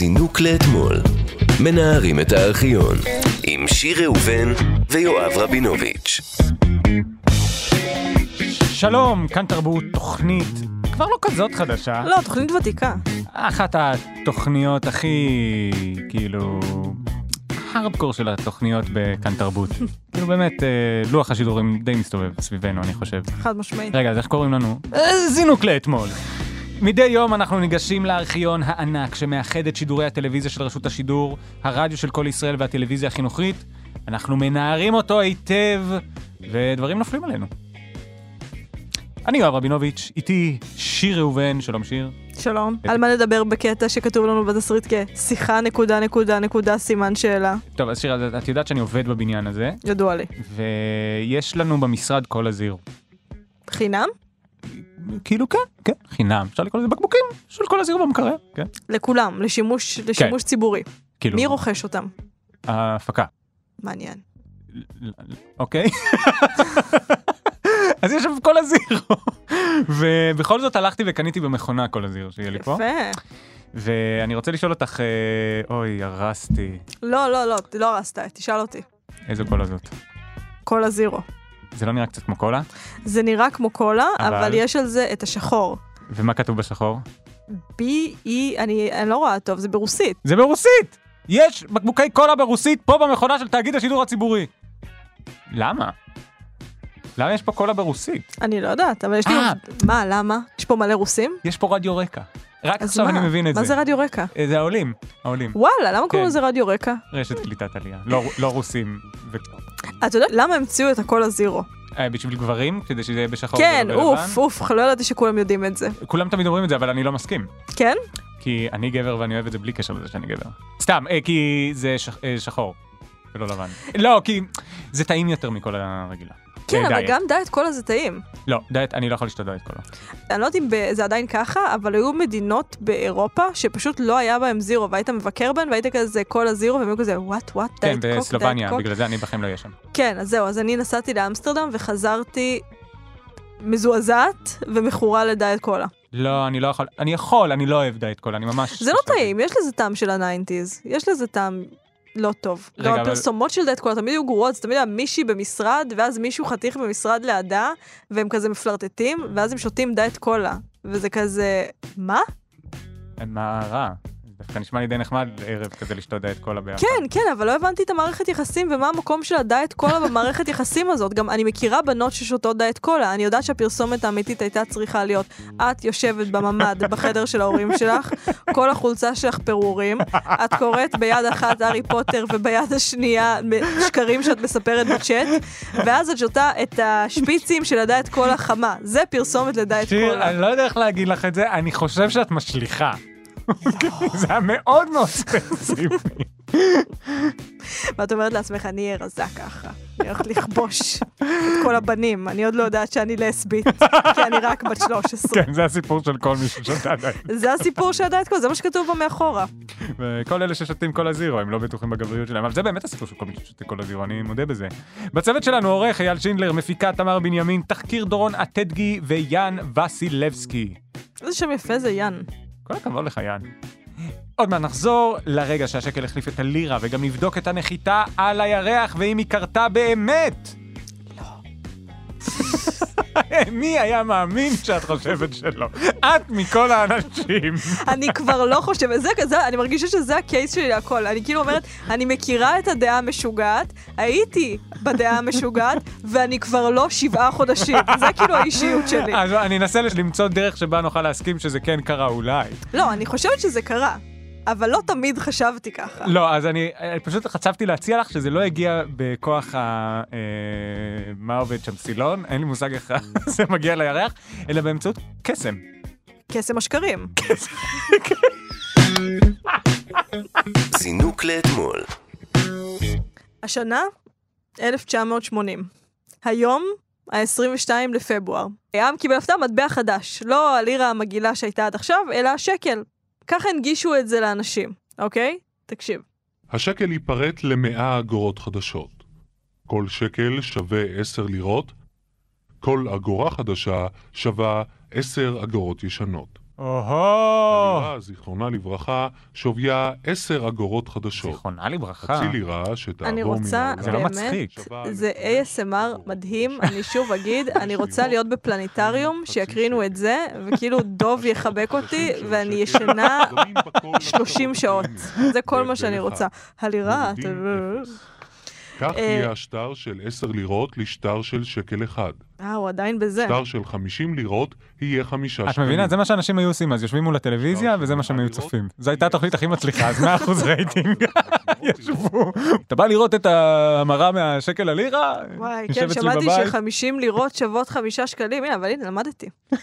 זינוק לאתמול. מנערים את הארכיון. עם שיר ראובן ויואב רבינוביץ'. שלום, כאן תרבות, תוכנית כבר לא כזאת חדשה. לא, תוכנית ותיקה. אחת התוכניות הכי, כאילו, הארדקור של התוכניות בכאן תרבות. כאילו באמת, אה, לוח השידורים די מסתובב סביבנו, אני חושב. חד משמעית. רגע, אז איך קוראים לנו? אה, זינוק לאתמול. מדי יום אנחנו ניגשים לארכיון הענק שמאחד את שידורי הטלוויזיה של רשות השידור, הרדיו של כל ישראל והטלוויזיה החינוכית. אנחנו מנערים אותו היטב, ודברים נופלים עלינו. אני יואב רבינוביץ', איתי שיר ראובן, שלום שיר. שלום. על מה נדבר בקטע שכתוב לנו בתסריט כשיחה נקודה נקודה נקודה סימן שאלה? טוב, אז שיר, את יודעת שאני עובד בבניין הזה, ידוע לי. ויש לנו במשרד כל הזיר. חינם? כאילו כן, כן, חינם. אפשר לקרוא לזה בקבוקים של כל הזיר במקרר, כן. לכולם, לשימוש, לשימוש ציבורי. כאילו, מי רוכש אותם? ההפקה. מעניין. אוקיי. אז יש שם כל הזיר. ובכל זאת הלכתי וקניתי במכונה כל הזיר שיהיה לי פה. יפה. ואני רוצה לשאול אותך, אה, אוי, הרסתי. לא, לא, לא, לא הרסת, תשאל אותי. איזו קולה זאת? כל הזירו. זה לא נראה קצת כמו קולה? זה נראה כמו קולה, אבל? אבל יש על זה את השחור. ומה כתוב בשחור? B-E, אני אני לא רואה טוב, זה ברוסית. זה ברוסית! יש בקבוקי קולה ברוסית פה במכונה של תאגיד השידור הציבורי. למה? למה יש פה קולה ברוסית? אני לא יודעת, אבל יש לי... אה. מה, למה? יש פה מלא רוסים? יש פה רדיו רקע. רק עכשיו מה? אני מבין את מה זה רדיו רקע? אה, זה העולים, העולים. וואלה, למה קוראים כן. לזה רדיו רקע? רשת קליטת עלייה. לא, לא רוסים. ו... אתה יודע למה המציאו את הקולה זירו? אה, בשביל גברים? כדי שזה יהיה בשחור כן, ולא בלבן? אוף, אוף, לא ידעתי שכולם יודעים את זה. כולם תמיד אומרים את זה, אבל אני לא מסכים. כן? כי אני גבר ואני אוהב את זה בלי קשר לזה שאני גבר. סתם, אה, כי זה שח, אה, שחור, ולא לבן. לא, כי זה טעים יותר מכל הרגילה. כן, אבל. גם דיאט קולה זה טעים. לא, דיאט, אני לא יכול לשתות דיאט קולה. אני לא יודעת אם זה עדיין ככה, אבל היו מדינות באירופה שפשוט לא היה בהם זירו, והיית מבקר בהן והיית כזה קולה זירו, והם היו כזה וואט וואט, כן, Diet Coke, בסלובניה, Diet Coke. בגלל זה אני בחיים לא אהיה שם. כן, אז זהו, אז אני נסעתי לאמסטרדם וחזרתי מזועזעת ומכורה לדיאט קולה. לא, אני לא יכול, אני יכול, אני לא אוהב דיאט קולה, אני ממש... זה לא טעים, יש לזה טעם של ה nineties, יש לזה טעם לא טוב. רגע, גם אבל- הפרסומות של קולה תמיד היו גרועות, זה תמיד היה מישהי במשרד, ואז מישהו חתיך במשרד לידה, והם כזה מפלרטטים, ואז הם שותים דיאט קולה. וזה כזה, מה? מה רע? דווקא נשמע לי די נחמד ערב כזה לשתות דיאט קולה ביחד. כן, כן, אבל לא הבנתי את המערכת יחסים ומה המקום של הדיאט קולה במערכת יחסים הזאת. גם אני מכירה בנות ששותות דיאט קולה, אני יודעת שהפרסומת האמיתית הייתה צריכה להיות, את יושבת בממ"ד בחדר של ההורים שלך, כל החולצה שלך פירורים, את קוראת ביד אחת הארי פוטר וביד השנייה שקרים שאת מספרת בצ'אט, ואז את שותה את השפיצים של הדיאט קולה חמה. זה פרסומת לדיאט שיר, קולה. אני לא יודע איך להגיד לך את זה, אני חושב שאת משליכה. זה היה מאוד מאוד ספציפי. ואת אומרת לעצמך, אני אהיה רזה ככה. אני הולכת לכבוש את כל הבנים. אני עוד לא יודעת שאני לסבית, כי אני רק בת 13. כן, זה הסיפור של כל מי ששותה דיאט. זה הסיפור של הדיאט קולה, זה מה שכתוב פה מאחורה. וכל אלה ששותים כל הזירו, הם לא בטוחים בגבריות שלהם, אבל זה באמת הסיפור של כל מי ששותה כל הזירו, אני מודה בזה. בצוות שלנו עורך אייל שינדלר, מפיקה תמר בנימין, תחקיר דורון אטדגי ויאן וסילבסקי. איזה שם יפה זה יאן. כל הכבוד לך, יאן. עוד מעט נחזור לרגע שהשקל החליף את הלירה, וגם נבדוק את הנחיתה על הירח, ואם היא קרתה באמת. לא. מי היה מאמין שאת חושבת שלא? את מכל האנשים. אני כבר לא חושבת, זה כזה, אני מרגישה שזה הקייס שלי להכל. אני כאילו אומרת, אני מכירה את הדעה המשוגעת, הייתי בדעה המשוגעת, ואני כבר לא שבעה חודשים. זה כאילו האישיות שלי. אז אני אנסה למצוא דרך שבה נוכל להסכים שזה כן קרה אולי. לא, אני חושבת שזה קרה, אבל לא תמיד חשבתי ככה. לא, אז אני אני פשוט חשבתי להציע לך שזה לא הגיע בכוח ה... אה, מה עובד שם? סילון? אין לי מושג איך זה מגיע לירח, אלא באמצעות קסם. קסם השקרים. זינוק לאתמול. השנה, 1980. היום, ה-22 לפברואר. העם קיבל הפתעה מטבע חדש. לא הלירה המגעילה שהייתה עד עכשיו, אלא השקל. ככה הנגישו את זה לאנשים, אוקיי? תקשיב. השקל ייפרט למאה אגורות חדשות. כל שקל שווה עשר לירות, כל אגורה חדשה שווה עשר אגורות ישנות. או-הו! הלירה, זיכרונה לברכה, שוויה 10 אגורות חדשות. זיכרונה לברכה. חצי לירה שתעבור אני מן רוצה, העולם. זה לא באמת, מצחיק. זה ASMR מדהים, אני שוב אגיד, אני רוצה להיות בפלנטריום, שיקרינו את זה, וכאילו דוב יחבק אותי, ואני ישנה 30 שעות. זה כל מה שאני רוצה. הלירה, אתה... כך אה, יהיה השטר של 10 לירות לשטר של שקל אחד. אה, הוא עדיין בזה. שטר של 50 לירות יהיה חמישה את שקלים. מבינה? זה מה שאנשים היו עושים, אז יושבים מול הטלוויזיה, וזה מה שהם היו צופים. זו הייתה התוכנית הכי מצליחה, אז 100% רייטינג. ישבו. אתה בא לראות את ההמרה מהשקל ללירה? וואי, כן, שמעתי בבית. ש-50 לירות שוות חמישה שקלים, הנה, אבל הנה, למדתי.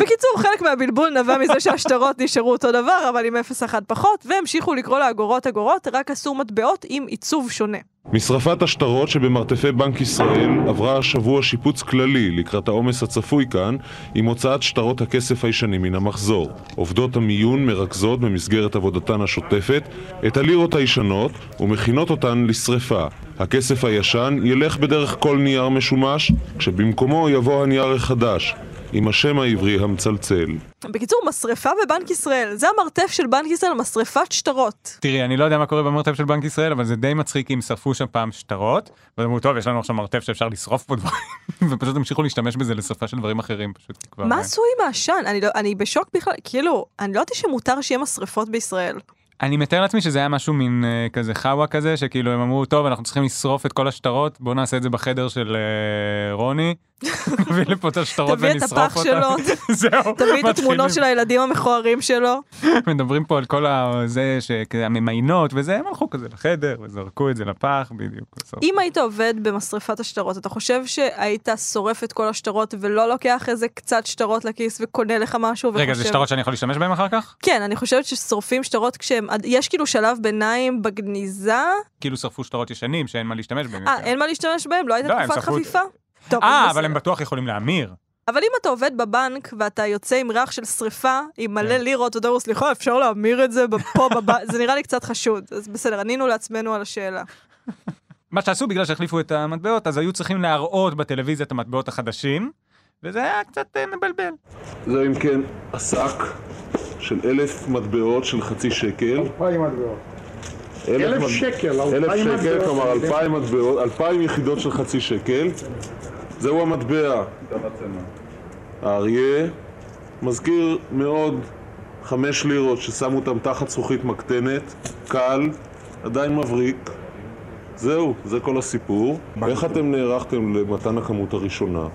בקיצור, חלק מהבלבול נבע מזה שהשטרות נשארו אותו דבר, אבל עם 0.1 פחות, והמשיכו לקרוא לאגורות אגורות, רק עשו מטבעות עם עיצוב שונה. משרפת השטרות שבמרתפי בנק ישראל עברה השבוע שיפוץ כללי לקראת העומס הצפוי כאן עם הוצאת שטרות הכסף הישנים מן המחזור. עובדות המיון מרכזות במסגרת עבודתן השוטפת את הלירות הישנות ומכינות אותן לשרפה. הכסף הישן ילך בדרך כל נייר משומש, כשבמקומו יבוא הנייר החדש, עם השם העברי המצלצל. בקיצור, משרפה בבנק ישראל. זה המרתף של בנק ישראל, משרפת שטרות. תראי, אני לא יודע מה קורה במרתף של בנק ישראל, אבל זה די מצחיק אם שרפו שם פעם שטרות, ואמרו, טוב, יש לנו עכשיו מרתף שאפשר לשרוף פה דברים, ופשוט המשיכו להשתמש בזה לשרפה של דברים אחרים, פשוט כבר... מה עשו עם העשן? אני, לא, אני בשוק בכלל, כאילו, אני לא ידעתי שמותר שיהיה משרפות בישראל. אני מתאר לעצמי שזה היה משהו מין אה, כזה חאווה כזה, שכאילו הם אמרו, טוב, אנחנו צריכים לשרוף את כל השטרות, בואו נעשה את זה בחדר של אה, רוני, נביא לפה את השטרות תביא את ונשרוף הפח. שלו, זהו, תביא את. התמונות של הילדים המכוערים שלו. מדברים פה על כל זה, שכזה הממיינות וזה, הם הלכו כזה לחדר וזרקו את זה לפח, בדיוק. אם היית עובד במשרפת השטרות, אתה חושב שהיית שורף את כל השטרות ולא לוקח איזה קצת שטרות לכיס וקונה לך משהו? רגע, זה וחושב- שטרות שאני יכול להשתמש בהם אחר כך? כן, אני חושבת ששורפים שטרות כשהם... יש כאילו שלב ביניים בגניזה. כאילו שרפו שטרות ישנים שאין מה להשתמש בהם. אה. אין מה להשתמש בהם? לא הייתה לא, תקופת חפיפה? טוב, אה, אבל הם. בטוח יכולים להמיר. אבל אם אתה עובד בבנק ואתה יוצא עם ריח של שריפה, עם מלא כן. לירות, אתה אומר, סליחה, אפשר להמיר את זה פה בבנק? זה נראה לי קצת חשוד. אז בסדר, ענינו לעצמנו על השאלה. מה שעשו בגלל שהחליפו את המטבעות, אז היו צריכים להראות בטלוויזיה את המטבעות החדשים, וזה היה קצת אה, מבלבל. זה אם כן השק של אלף מטבעות של חצי שקל. אלפיים מטבעות. אלף שקל, אלף שקל. כלומר אלפיים מטבעות, אלפיים יחידות של חצי שקל. זהו המטבע. האריה מזכיר מאוד חמש לירות ששמו אותם תחת זכוכית מקטנת, קל, עדיין מבריק. זהו, זה כל הסיפור. איך אתם נערכתם למתן הכמות הראשונה?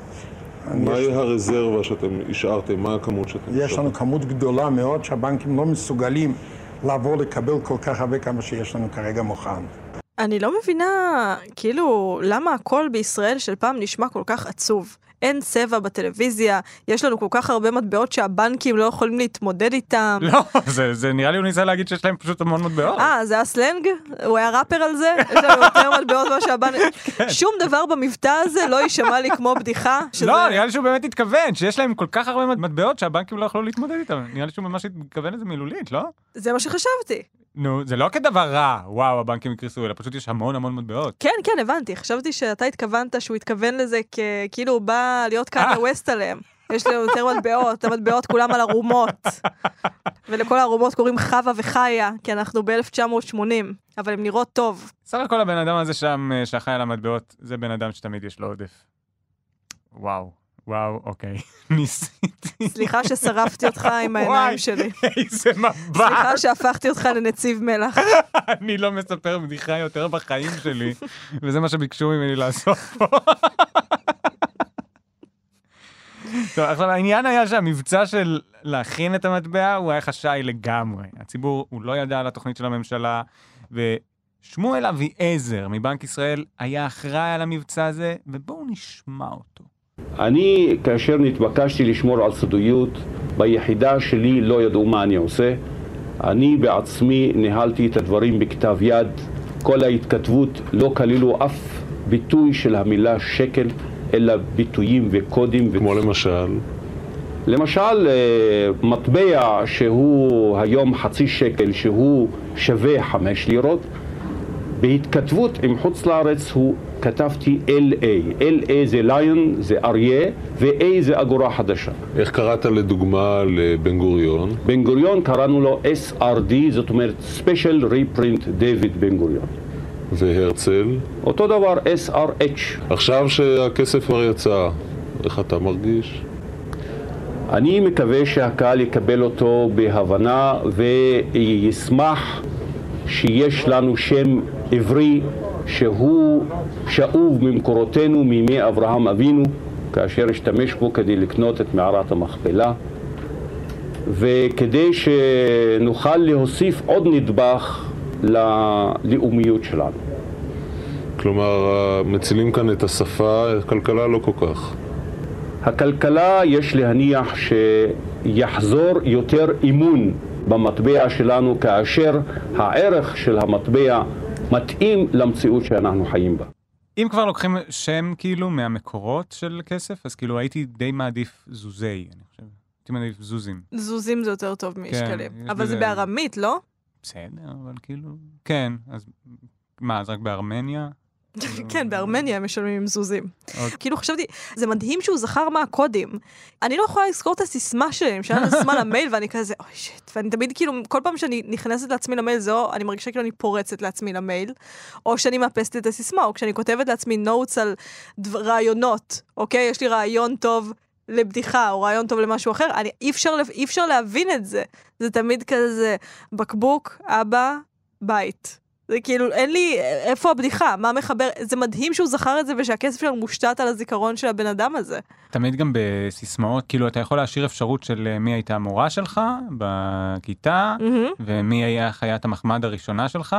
מהי הרזרבה שאתם השארתם? מה הכמות שאתם יש לנו כמות גדולה מאוד שהבנקים לא מסוגלים לעבור לקבל כל כך הרבה כמה שיש לנו כרגע מוכן. אני לא מבינה, כאילו, למה הכל בישראל של פעם נשמע כל כך עצוב. אין צבע בטלוויזיה, יש לנו כל כך הרבה מטבעות שהבנקים לא יכולים להתמודד איתם. לא, זה- זה נראה לי הוא ניסה להגיד שיש להם פשוט המון מטבעות. אה, זה היה סלנג? הוא היה ראפר על זה? יש לנו יותר מטבעות ממה שהבנק... שום דבר במבטא הזה לא יישמע לי כמו בדיחה. שזה- לא, נראה לי שהוא באמת התכוון, שיש להם כל כך הרבה מטבעות שהבנקים לא יכלו להתמודד איתם. נראה לי שהוא ממש התכוון לזה מילולית, לא? זה מה שחשבתי. נו, זה לא כדבר רע, וואו, הבנקים יקרסו, אלא פשוט יש המון המון מטבעות. כן, כן, הבנתי. חשבתי שאתה התכוונת שהוא התכוון לזה ככאילו הוא בא להיות כאן אה. ווסט עליהם. יש לנו יותר מטבעות, המטבעות כולם על ערומות. ולכל הערומות קוראים חווה וחיה, כי אנחנו ב-1980, אבל הן נראות טוב. סך הכל הבן אדם הזה שם, אה, שאחראי על המטבעות, זה בן אדם שתמיד יש לו עודף. וואו, וואו, אוקיי. ניסיתי. סליחה ששרפתי אותך עם העיניים וואי, שלי. איזה מבט. סליחה שהפכתי אותך לנציב מלח. אני לא מספר בדיחה יותר בחיים שלי, וזה מה שביקשו ממני לעשות פה. טוב, עכשיו העניין היה שהמבצע של להכין את המטבע הוא היה חשאי לגמרי. הציבור, הוא לא ידע על התוכנית של הממשלה, ושמואל אביעזר מבנק ישראל היה אחראי על המבצע הזה, ובואו נשמע אותו. אני, כאשר נתבקשתי לשמור על סודיות, ביחידה שלי לא ידעו מה אני עושה. אני בעצמי ניהלתי את הדברים בכתב יד. כל ההתכתבות לא כללו אף ביטוי של המילה שקל, אלא ביטויים וקודים. כמו למשל, למשל, אה, מטבע שהוא היום חצי שקל, שהוא שווה חמש לירות, בהתכתבות עם חוץ לארץ הוא כתבתי LA. LA זה ליון, זה אריה, ו-A זה אגורה חדשה. איך קראת לדוגמה לבן גוריון? בן גוריון קראנו לו SRD, זאת אומרת Special Reprint David בן גוריון. והרצל? אותו דבר SRH. עכשיו שהכסף כבר יצא, איך אתה מרגיש? אני מקווה שהקהל יקבל אותו בהבנה וישמח שיש לנו שם עברי שהוא שאוב ממקורותינו מימי אברהם אבינו כאשר השתמש בו כדי לקנות את מערת המכפלה וכדי שנוכל להוסיף עוד נדבך ללאומיות שלנו. כלומר, מצילים כאן את השפה, הכלכלה לא כל כך. הכלכלה, יש להניח שיחזור יותר אמון במטבע שלנו כאשר הערך של המטבע מתאים למציאות שאנחנו חיים בה. אם כבר לוקחים שם כאילו מהמקורות של כסף, אז כאילו הייתי די מעדיף זוזי, אני חושב. הייתי מעדיף זוזים. זוזים זה יותר טוב משקלים. יש אבל זה בזה- בארמית, לא? בסדר, אבל כאילו... כן, אז מה, אז רק בארמניה? כן, בארמניה הם משלמים עם זוזים. אוקיי. כאילו חשבתי, זה מדהים שהוא זכר מה הקודים. אני לא יכולה לזכור את הסיסמה שלהם, שהיה לה סיסמה למייל, ואני כזה, אוי שיט. ואני תמיד כאילו, כל פעם שאני נכנסת לעצמי למייל, זה או אני מרגישה כאילו אני פורצת לעצמי למייל, או שאני מאפסת את הסיסמה, או כשאני כותבת לעצמי נוטס על רעיונות, אוקיי? יש לי רעיון טוב. לבדיחה או רעיון טוב למשהו אחר, אני, אי, אפשר, לב- אי אפשר להבין את זה. זה תמיד כזה בקבוק, אבא, בית. זה כאילו, אין לי, איפה הבדיחה? מה מחבר? זה מדהים שהוא זכר את זה ושהכסף שלנו מושתת על הזיכרון של הבן אדם הזה. תמיד גם בסיסמאות, כאילו אתה יכול להשאיר אפשרות של אה, מי הייתה המורה שלך בכיתה, מהמם. ומי היה חיית המחמד הראשונה שלך,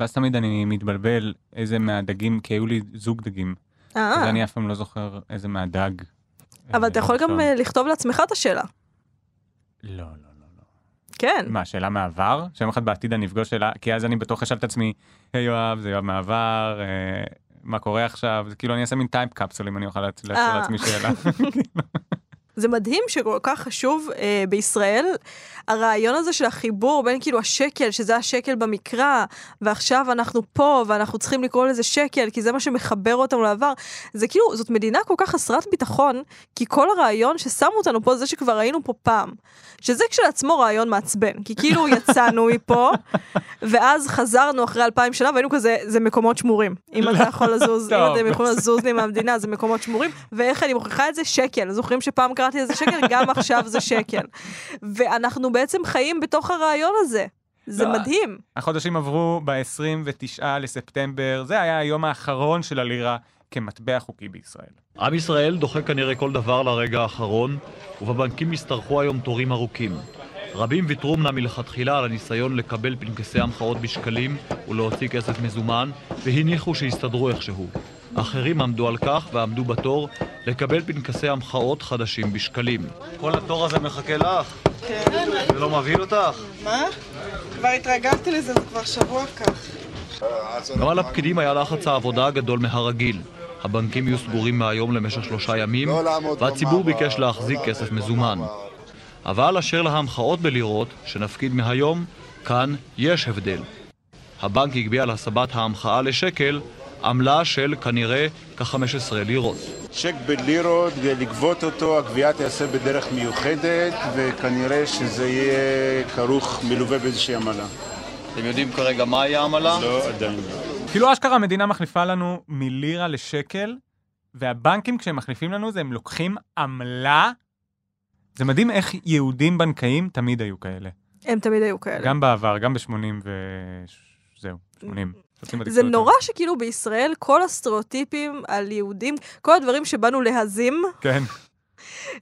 ואז תמיד אני מתבלבל איזה מהדגים, כי היו לי זוג דגים, אה, ואני אף פעם לא זוכר איזה מהדג. אבל אה, אתה יכול גם. אה, לכתוב לעצמך את השאלה. לא, לא. כן. מה, שאלה מהעבר? שיום אחד בעתיד אני אפגוש שאלה, כי אז אני בטוח אשאל את עצמי, היי יואב, זה יואב מהעבר, אה, מה קורה עכשיו? זה כאילו אני אעשה מין טייפ קפסול אם אני אוכל להצ- להשאיר אה. לעצמי שאלה. זה מדהים שכל כך חשוב אה, בישראל, הרעיון הזה של החיבור בין כאילו השקל, שזה השקל במקרא, ועכשיו אנחנו פה, ואנחנו צריכים לקרוא לזה שקל, כי זה מה שמחבר אותנו לעבר. זה כאילו, זאת מדינה כל כך חסרת ביטחון, כי כל הרעיון ששמו אותנו פה, זה שכבר היינו פה פעם. שזה כשלעצמו רעיון מעצבן, כי כאילו יצאנו מפה, ואז חזרנו אחרי אלפיים שנה, והיינו כזה, זה מקומות שמורים. אם אתה יכול לזוז, אם. אתם יכולים לזוז לי מהמדינה, זה מקומות שמורים, ואיך אני מוכיחה את זה? שקל. זוכרים שפעם קראתי לזה שקל? גם עכשיו זה שקל. ואנחנו בעצם חיים בתוך הרעיון הזה. זה לא. מדהים. החודשים עברו ב-29 לספטמבר, זה היה היום האחרון של הלירה כמטבע חוקי בישראל. עם ישראל דוחה כנראה כל דבר לרגע האחרון, ובבנקים ישתרכו היום תורים ארוכים. רבים ויתרו אמנם מלכתחילה על הניסיון לקבל פנקסי המחאות בשקלים ולהוציא כסף מזומן, והניחו שיסתדרו איכשהו. אחרים עמדו על כך ועמדו בתור לקבל פנקסי המחאות חדשים בשקלים. כל התור הזה מחכה לך? כן. זה לא מבהיל אותך? מה? כבר התרגלתי לזה, זה כבר שבוע כך. גם על הפקידים היה לחץ העבודה הגדול מהרגיל. הבנקים יהיו סגורים מהיום למשך שלושה ימים, והציבור ביקש להחזיק כסף מזומן. אבל אשר להמחאות בלירות, שנפקיד מהיום, כאן יש הבדל. הבנק הגביה על הסבת ההמחאה לשקל עמלה של כנראה כ-15 לירות. צ'ק בלירות, ולגבות אותו, הגבייה תיעשה בדרך מיוחדת, וכנראה שזה יהיה כרוך, מלווה באיזושהי עמלה. אתם יודעים כרגע מהי העמלה? לא, עדיין לא. כאילו אשכרה המדינה מחליפה לנו מלירה לשקל, והבנקים כשהם מחליפים לנו זה הם לוקחים עמלה. זה מדהים איך יהודים בנקאים תמיד היו כאלה. הם תמיד היו כאלה. גם בעבר, גם ב-80 ו... זהו, 80. זה. נורא שכאילו בישראל כל הסטריאוטיפים על יהודים, כל הדברים שבאנו להזים, כן.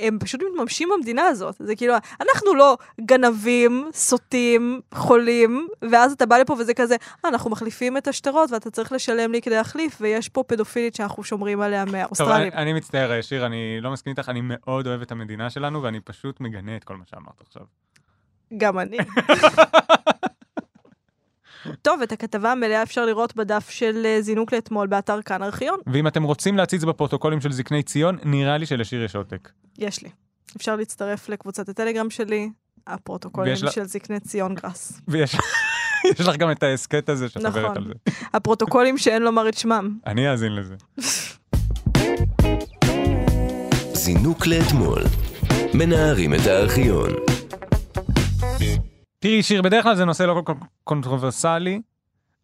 הם פשוט מתממשים במדינה הזאת. זה כאילו, אנחנו לא גנבים, סוטים, חולים, ואז אתה בא לפה וזה כזה, "אה, אנחנו מחליפים את השטרות ואתה צריך לשלם לי כדי להחליף, ויש פה פדופילית שאנחנו שומרים עליה טוב, מהאוסטרלים. אני, אני מצטער, שיר, אני לא מסכים איתך, אני מאוד אוהב את המדינה שלנו, ואני פשוט מגנה את כל מה שאמרת עכשיו. גם אני. טוב, את הכתבה המלאה אפשר לראות בדף של אה, זינוק לאתמול באתר כאן ארכיון. ואם אתם רוצים להציץ בפרוטוקולים של זקני ציון, נראה לי שלשיר יש עותק. יש לי. אפשר להצטרף לקבוצת הטלגרם שלי, הפרוטוקולים ויש לה- של זקני ציון גראס. ויש יש לך גם את ההסכת הזה שאת נכון. עוברת על זה. הפרוטוקולים שאין לומר את שמם. אני אאזין לזה. זינוק לאתמול. מנערים את הארכיון. תראי, שיר, בדרך כלל זה נושא לא כל כך קונטרוברסלי,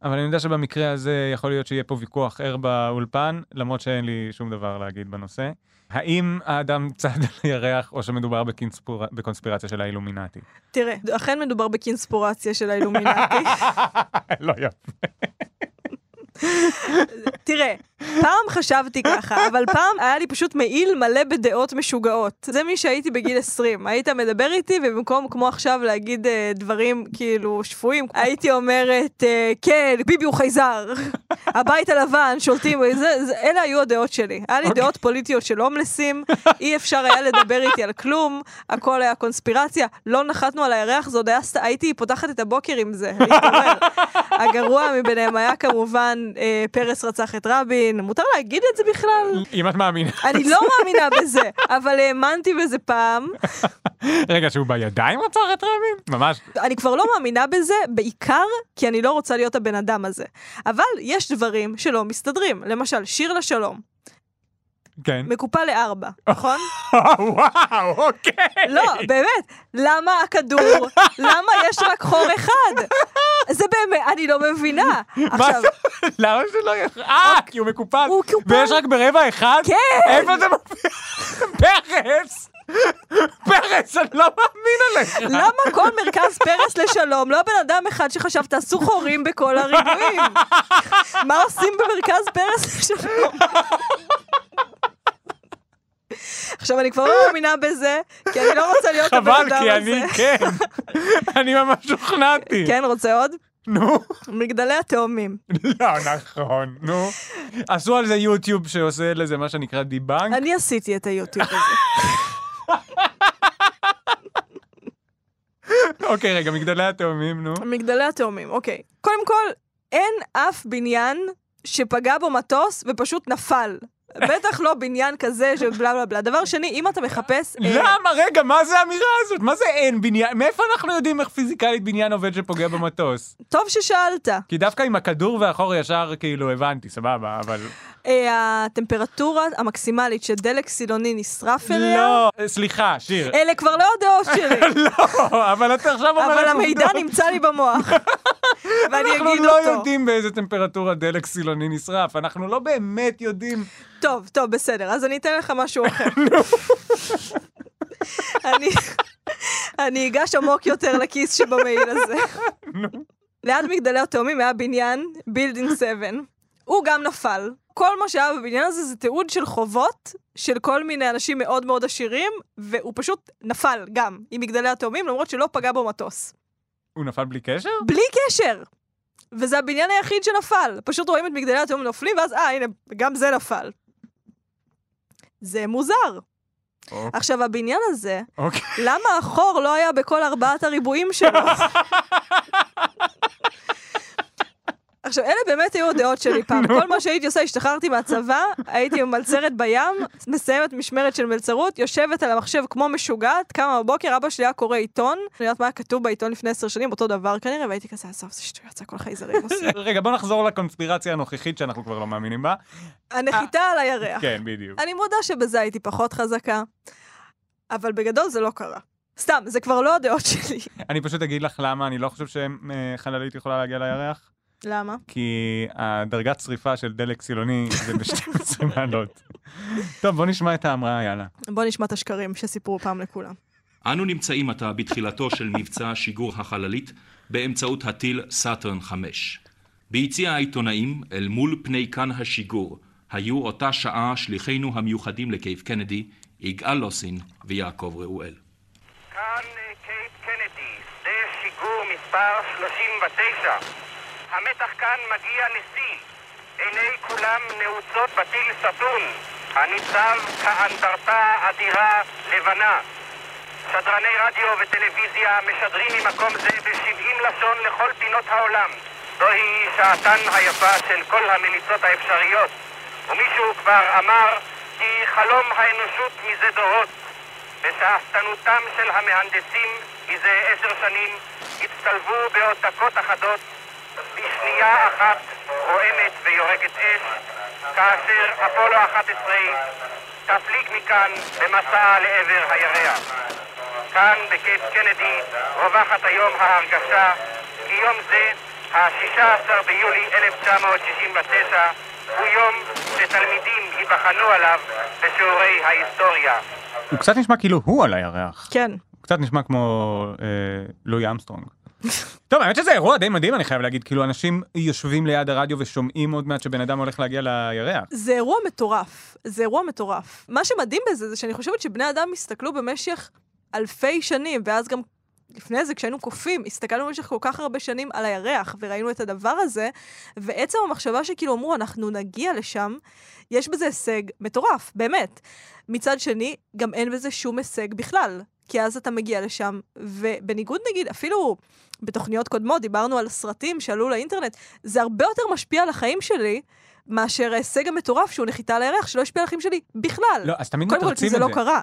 אבל אני יודע שבמקרה הזה יכול להיות שיהיה פה ויכוח ער באולפן, למרות שאין לי שום דבר להגיד בנושא. האם האדם צד על הירח, או שמדובר בקונספיר... בקונספירציה של האילומינטי? תראה, אכן מדובר בקינספורציה של האילומינטי. לא יפה. תראה, פעם חשבתי ככה, אבל פעם היה לי פשוט מעיל מלא בדעות משוגעות. זה מי שהייתי בגיל 20. היית מדבר איתי, ובמקום כמו עכשיו להגיד אה, דברים כאילו שפויים, הייתי אומרת, אה, כן, ביבי הוא חייזר, הבית הלבן, שולטים, זה, זה, אלה היו הדעות שלי. היה לי דעות פוליטיות של הומלסים, אי אפשר היה לדבר איתי על כלום, הכל היה קונספירציה, לא נחתנו על הירח, עוד היה, הייתי פותחת את הבוקר עם זה, להתעורר. הגרוע מביניהם היה כמובן אה, פרס רצח את רבין, מותר להגיד את זה בכלל? אם את מאמינה. אני לא מאמינה בזה, אבל האמנתי בזה פעם. רגע, שהוא בידיים רצח את רבין? ממש. אני כבר לא מאמינה בזה, בעיקר כי אני לא רוצה להיות הבן אדם הזה. אבל יש דברים שלא מסתדרים. למשל, שיר לשלום, כן. מקופל לארבע, נכון? וואו, אוקיי. לא, באמת, למה הכדור, למה יש רק חור אחד? זה באמת, אני לא מבינה. מה עכשיו, זה? למה זה לא יכול? אה, כי הוא מקופל. הוא מקופל. ויש רק ברבע אחד? כן. איפה זה מופיע? פרס! פרס, אני לא מאמין עליך. למה כל מרכז פרס לשלום, לא בן אדם אחד שחשב תעשו חורים בכל הריבועים? מה עושים במרכז פרס לשלום? עכשיו, אני כבר לא מאמינה בזה, כי אני לא רוצה להיות הבן חבל, אדם כי הזה. אני, כן. אני ממש שוכנעתי. כן, רוצה עוד? נו. מגדלי התאומים. לא נכון, נו. עשו על זה יוטיוב שעושה לזה מה שנקרא דיבנק. אני עשיתי את היוטיוב הזה. אוקיי, רגע, מגדלי התאומים, נו. מגדלי התאומים, אוקיי. קודם כל, אין אף בניין שפגע בו מטוס ופשוט נפל. בטח לא בניין כזה של בלה בלה בלה. דבר שני, אם אתה מחפש... אה, למה? רגע, מה זה האמירה הזאת? מה זה אין בניין? מאיפה אנחנו יודעים איך פיזיקלית בניין עובד שפוגע במטוס? טוב ששאלת. כי דווקא עם הכדור והחור ישר כאילו הבנתי, סבבה, אבל... אה, הטמפרטורה המקסימלית שדלק סילוני נשרף אליה, לא, סליחה, שיר. אלה כבר לא הדעות שלי. לא, אבל את עכשיו אומרת... אבל המידע. נמצא לי במוח. ואני אנחנו אגיד לא אותו. יודעים באיזה טמפרטורה דלק סילוני נשרף, אנחנו לא באמת יודעים. טוב, טוב, בסדר, אז אני אתן לך משהו אחר. אני, אני אגש עמוק יותר לכיס שבמעיל הזה. ליד מגדלי התאומים היה בניין, Building 7. הוא גם נפל. כל מה שהיה בבניין הזה זה תיעוד של חובות של כל מיני אנשים מאוד מאוד עשירים, והוא פשוט נפל גם עם מגדלי התאומים, למרות שלא פגע בו מטוס. הוא נפל בלי קשר? בלי קשר! וזה הבניין היחיד שנפל. פשוט רואים את מגדלי התאומים נופלים, ואז אה, הנה, גם זה נפל. זה מוזר. אוקיי. עכשיו, הבניין הזה, אוקיי. למה החור לא היה בכל ארבעת הריבועים שלו? באמת היו הדעות שלי פעם. כל מה שהייתי עושה, השתחררתי מהצבא, הייתי ממלצרת בים, מסיימת משמרת של מלצרות, יושבת על המחשב כמו משוגעת, קמה בבוקר, אבא שלי היה קורא עיתון, אני יודעת מה היה כתוב בעיתון לפני עשר שנים, אותו דבר כנראה, והייתי כזה, עזוב, זה שטויות, זה הכל חייזרים עושים. רגע, בוא נחזור לקונספירציה הנוכחית שאנחנו כבר לא מאמינים בה. הנחיתה על הירח. כן, בדיוק. אני מודה שבזה הייתי פחות חזקה, אבל בגדול זה לא קרה. סתם, זה כבר לא הדעות שלי. אני פשוט אגיד לך למה אני לא חושב שחללית יכולה להגיע לירח. למה? כי הדרגת שריפה של דלק סילוני זה ב-12 מעלות. טוב, בוא נשמע את ההמראה, יאללה. בוא נשמע את השקרים שסיפרו פעם לכולם. אנו נמצאים עתה בתחילתו של מבצע שיגור החללית באמצעות הטיל סאטרן 5. ביציע העיתונאים, אל מול פני כן השיגור, היו אותה שעה שליחינו המיוחדים לקייפ קנדי, יגאל לוסין ויעקב ראואל. כאן קייפ קנדי, שדה שיגור מספר 39. המתח כאן מגיע לשיא. עיני כולם נעוצות בטיל סאטורן, הניצב כאנדרטה אדירה לבנה. שדרני רדיו וטלוויזיה משדרים ממקום זה ב-70 לשון לכל פינות העולם. זוהי שעתן היפה של כל המליצות האפשריות, ומישהו כבר אמר כי חלום האנושות מזה דורות. בשאפתנותם של המהנדסים מזה עשר שנים הצטלבו בעוד דקות אחדות בשנייה אחת רועמת ויורקת אש, כאשר אפולו 11 תפליג מכאן במסע לעבר הירח. כאן בקייפ קנדי רווחת היום ההרגשה כי יום זה, ה-16 ביולי 1969, הוא יום שתלמידים ייבחנו עליו בשיעורי ההיסטוריה. הוא קצת נשמע כאילו הוא על הירח. כן. הוא קצת נשמע כמו אה, לואי אמסטרונג. טוב, האמת שזה אירוע די מדהים, אני חייב להגיד. כאילו, אנשים יושבים ליד הרדיו ושומעים עוד מעט שבן אדם הולך להגיע לירח. זה אירוע מטורף, זה אירוע מטורף. מה שמדהים בזה זה שאני חושבת שבני אדם הסתכלו במשך אלפי שנים, ואז גם לפני זה, כשהיינו קופים, הסתכלנו במשך כל כך הרבה שנים על הירח, וראינו את הדבר הזה, ועצם המחשבה שכאילו אמרו, אנחנו נגיע לשם, יש בזה הישג מטורף, באמת. מצד שני, גם אין בזה שום הישג בכלל, כי אז אתה מגיע לשם, ובניגוד נגיד, אפילו בתוכניות קודמות דיברנו על סרטים שעלו לאינטרנט, זה הרבה יותר משפיע על החיים שלי. מאשר ההישג המטורף שהוא נחיתה על הירח, שלא השפיע על החיים שלי בכלל. לא, אז תמיד קודם כל, מתרצים כי את זה זה. לא קרה.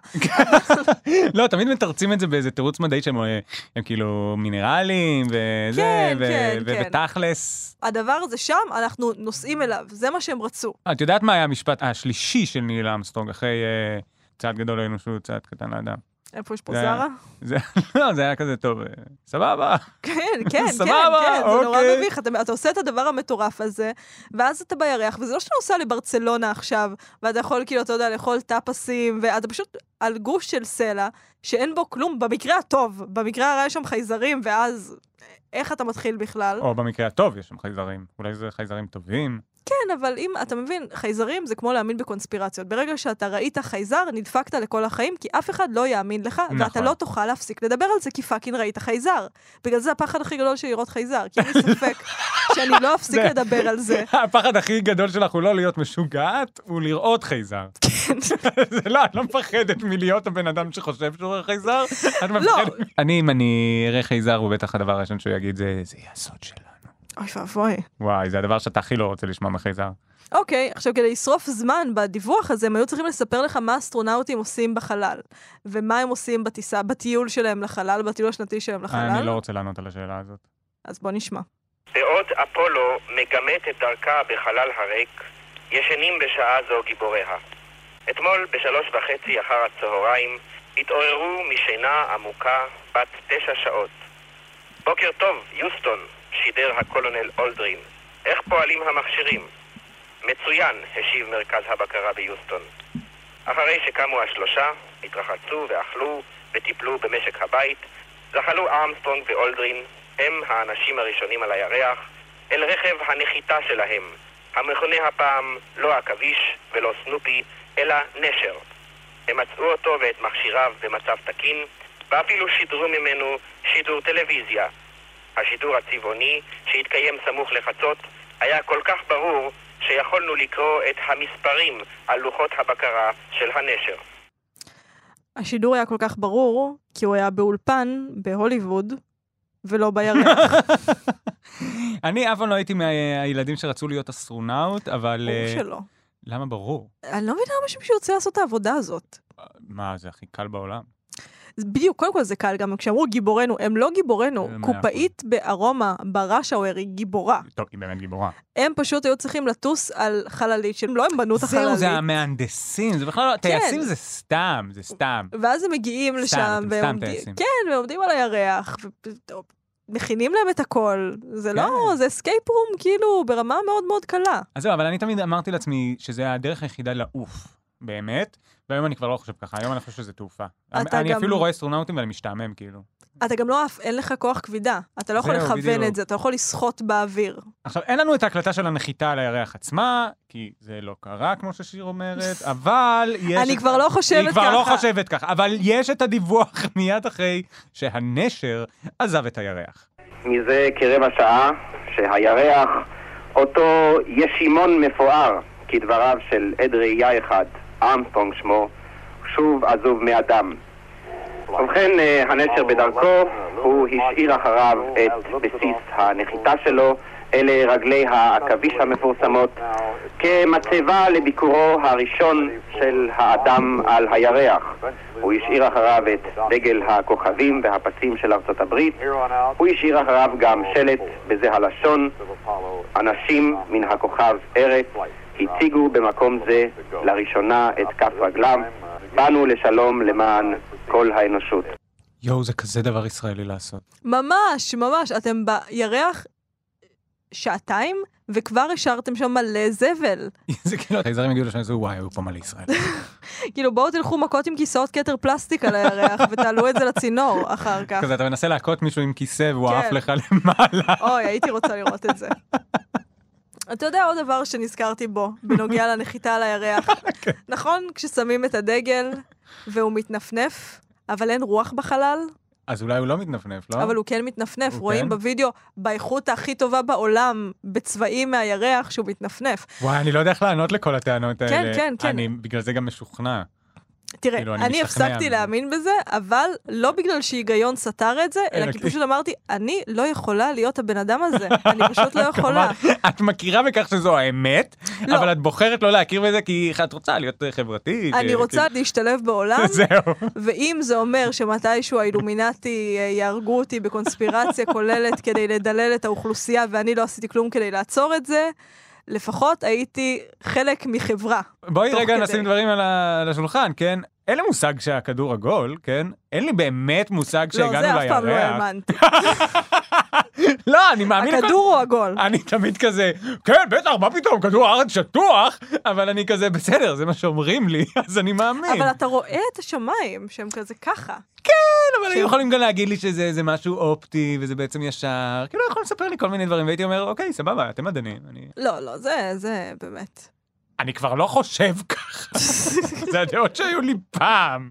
לא, תמיד מתרצים את זה באיזה תירוץ מדעי שהם אה, כאילו מינרלים וזה, כן, ו- כן, כן. ותכלס. הדבר הזה שם, אנחנו נוסעים אליו, זה מה שהם רצו. את יודעת מה היה המשפט השלישי של ניל אמסטרונג אחרי אה, צעד גדול לאנושות, צעד קטן לאדם? איפה יש פה זרה? זה- לא, זה היה כזה טוב, אה, סבבה. כן, כן, כן, כן, זה נורא אוקיי. מביך. אתה, אתה עושה את הדבר המטורף הזה, ואז אתה בירח, וזה לא שאתה נוסע לברצלונה עכשיו, ואתה יכול כאילו, אתה יודע, לאכול טאפסים, ואתה פשוט על גוש של סלע, שאין בו כלום, במקרה הטוב. במקרה הרע יש שם חייזרים, ואז איך אתה מתחיל בכלל? או במקרה הטוב יש שם חייזרים, אולי זה חייזרים טובים. כן, אבל אם, אתה מבין, חייזרים זה כמו להאמין בקונספירציות. ברגע שאתה ראית חייזר, נדפקת לכל החיים, כי אף אחד לא יאמין לך, ואתה נכון. לא תוכל להפסיק לדבר על זה, כי fucking ראית חייזר. בגלל זה הפחד הכי גדול שלי לראות חייזר, כי אין לי ספק שאני לא אפסיק לדבר על זה. הפחד הכי גדול שלך הוא לא להיות משוגעת, הוא לראות חייזר. כן. זה לא, את לא מפחדת מלהיות הבן אדם שחושב שהוא רואה חייזר, את לא. מפחדת... אני, אם אני אראה חייזר, הוא בטח הדבר הראשון שהוא יגיד, זה זה יהיה הסוד שלנו. אוי ואבוי. וואי, זה הדבר שאתה הכי לא רוצה לשמוע מחייזר. אוקיי, עכשיו כדי לשרוף זמן בדיווח הזה, הם היו צריכים לספר לך מה אסטרונאוטים עושים בחלל, ומה הם עושים בטיסה, בטיול שלהם לחלל, בטיול השנתי שלהם לחלל. אני לא רוצה לענות על השאלה הזאת. אז בוא נשמע. בעוד אפולו מגמת את דרכה בחלל הריק, ישנים בשעה זו גיבוריה. אתמול בשלוש וחצי אחר הצהריים התעוררו משינה עמוקה בת תשע שעות. בוקר טוב, יוסטון, שידר הקולונל אולדרין. איך פועלים המכשירים? מצוין, השיב מרכז הבקרה ביוסטון. אחרי שקמו השלושה, התרחצו ואכלו וטיפלו במשק הבית, זחלו ארמסטרונג ואולדרין, הם האנשים הראשונים על הירח, אל רכב הנחיתה שלהם, המכונה הפעם לא עכביש ולא סנופי, אלא נשר. הם מצאו אותו ואת מכשיריו במצב תקין, ואפילו שידרו ממנו שידור טלוויזיה. השידור הצבעוני, שהתקיים סמוך לחצות, היה כל כך ברור שיכולנו לקרוא את המספרים על לוחות הבקרה של הנשר. השידור היה כל כך ברור, כי הוא היה באולפן בהוליווד, ולא בירח. אני אף פעם לא הייתי מהילדים שרצו להיות אסטרונאוט, אבל... ברור אה, שלא. למה ברור? אני לא מבינה למה שמישהו ירצה לעשות את העבודה הזאת. מה, זה הכי קל בעולם. בדיוק, קודם כל זה קל, גם כשאמרו גיבורנו, הם לא גיבורנו. קופאית בארומה בראשאוור היא גיבורה. טוב, היא באמת גיבורה. הם פשוט היו צריכים לטוס על חללית, שהם לא הם בנו את החללית. זהו, זה המהנדסים, זה בכלל לא... כן. טייסים זה סתם, זה סתם. ואז הם מגיעים לשם, אתם והם עומדים. כן, על הירח, מכינים להם את הכל. זה לא, כן. זה escape room כאילו ברמה מאוד מאוד קלה. אז זהו, אבל אני תמיד אמרתי לעצמי שזה הדרך היחידה לעוף, באמת, והיום אני כבר לא חושב ככה, היום אני חושב שזה תעופה. אני גם- אפילו רואה אסטרונאוטים ואני משתעמם, כאילו. אתה גם לא, אין לך כוח כבידה. אתה לא יכול זהו, לכוון בדיוק. את זה, אתה לא יכול לשחות באוויר. עכשיו, אין לנו את ההקלטה של הנחיתה על הירח עצמה, כי זה לא קרה, כמו ששיר אומרת, אבל יש... אני את- כבר לא חושבת היא כבר לא ככה. חושבת ככה, אבל יש את הדיווח מיד אחרי שהנשר עזב את הירח. מזה כרבע שעה שהירח, אותו ישימון מפואר, כדבריו של עד ראייה אחד, ארמסטרונג שמו, שוב עזוב מאדם. ובכן, אה, הנשר בדרכו, הוא השאיר אחריו את בסיס הנחיתה שלו, אלה רגלי העכביש המפורסמות, כמצבה לביקורו הראשון של האדם על הירח. הוא השאיר אחריו את דגל הכוכבים והפסים של ארצות הברית. הוא השאיר אחריו גם שלט בזה הלשון, אנשים מן הכוכב ארץ הציגו במקום זה לראשונה את כף רגלם. באנו לשלום למען כל האנושות. יואו, זה כזה דבר ישראלי לעשות. ממש, ממש. אתם בירח שעתיים, וכבר השארתם שם מלא זבל. זה כאילו, החייזרים הגיעו לשם, זה וואי, היו פה מלא ישראל. כאילו, בואו תלכו מכות עם כיסאות כתר פלסטיק על הירח, ותעלו את זה לצינור אחר כך. כזה, אתה מנסה להכות מישהו עם כיסא והוא כן. עף לך למעלה. אוי, הייתי רוצה לראות את זה. אתה יודע עוד דבר שנזכרתי בו, בנוגע לנחיתה על הירח. כן. נכון, כששמים את הדגל והוא מתנפנף, אבל אין רוח בחלל? אז אולי הוא לא מתנפנף, לא? אבל הוא כן מתנפנף. הוא רואים כן? בווידאו, באיכות הכי טובה בעולם, בצבעים מהירח, שהוא מתנפנף. וואי, אני לא יודע איך לענות לכל הטענות כן, האלה. כן, כן. אני בגלל זה גם משוכנע. תראה, כאילו, אני אני הפסקתי מזה. להאמין בזה, אבל לא בגלל שהיגיון סתר את זה, אלא כי פשוט אמרתי, אני לא יכולה להיות הבן אדם הזה. אני פשוט לא יכולה. את מכירה בכך שזו האמת, לא. אבל את בוחרת לא להכיר בזה כי את רוצה להיות אה, חברתית. אני אה, רוצה להשתלב בעולם. ואם זה אומר שמתישהו האילומינטי אה, יהרגו אותי בקונספירציה כוללת כדי לדלל את האוכלוסייה ואני לא עשיתי כלום כדי לעצור את זה, לפחות הייתי חלק מחברה. בואי רגע כדי. נשים דברים על ה- על השולחן, כן? אין לי מושג שהכדור עגול, כן? אין לי באמת מושג לא, שהגענו לירח. זה אף פעם לא האמנתי. לא, אני מאמין... הכדור הוא עגול. אני תמיד כזה, כן, בטח, מה פתאום, כדור הארץ שטוח, אבל אני כזה, בסדר, זה מה שאומרים לי, אז אני מאמין. אבל אתה רואה את השמיים שהם כזה ככה. כן, אבל היו יכולים גם להגיד לי שזה משהו אופטי, וזה בעצם ישר, כאילו, יכולים לספר לי כל מיני דברים, והייתי אומר, אוקיי, סבבה, אתם מדענים. לא, לא, זה, זה באמת. אני כבר לא חושב ככה. זה הדעות שהיו לי פעם.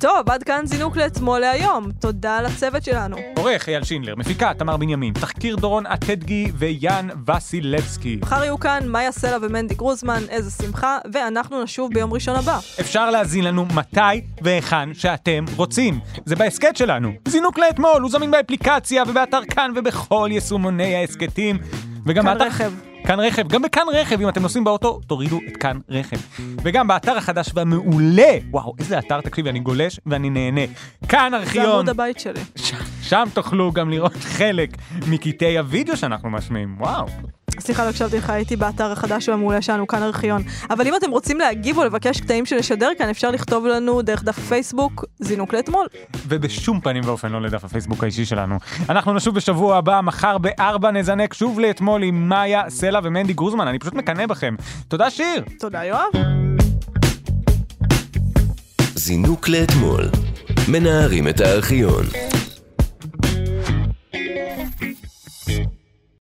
טוב, עד כאן זינוק לאתמול להיום. תודה לצוות שלנו. עורך אייל שינדלר, מפיקה תמר בנימין, תחקיר דורון אטדגי ויאן וסילבסקי. מחר יהיו כאן מאיה סלע ומנדי גרוזמן, איזה שמחה, ואנחנו נשוב ביום ראשון הבא. אפשר להזין לנו מתי והיכן שאתם רוצים. זה בהסכת שלנו. זינוק לאתמול, הוא זמין באפליקציה ובאתר כאן ובכל יישומוני ההסכתים. וגם כאן באתר... רכב. כאן רכב, גם בכאן רכב, אם אתם נוסעים באוטו, תורידו את כאן רכב. וגם באתר החדש והמעולה, וואו, איזה אתר, תקשיבי, אני גולש ואני נהנה. כאן זה ארכיון, עמוד הבית שלי. שם תוכלו גם לראות חלק מקטעי הוידאו שאנחנו משמיעים, וואו. סליחה, לא הקשבתי לך, הייתי באתר החדש והמעולה שלנו, כאן ארכיון. אבל אם אתם רוצים להגיב או לבקש קטעים שנשדר כאן, אפשר לכתוב לנו דרך דף הפייסבוק, זינוק לאתמול. ובשום פנים ואופן לא לדף הפייסבוק האישי שלנו. אנחנו נשוב בשבוע הבא, מחר בארבע נזנק שוב לאתמול עם מאיה, סלע ומנדי גרוזמן, אני פשוט מקנא בכם. תודה שיר! תודה יואב. זינוק לאתמול. מנערים את הארכיון.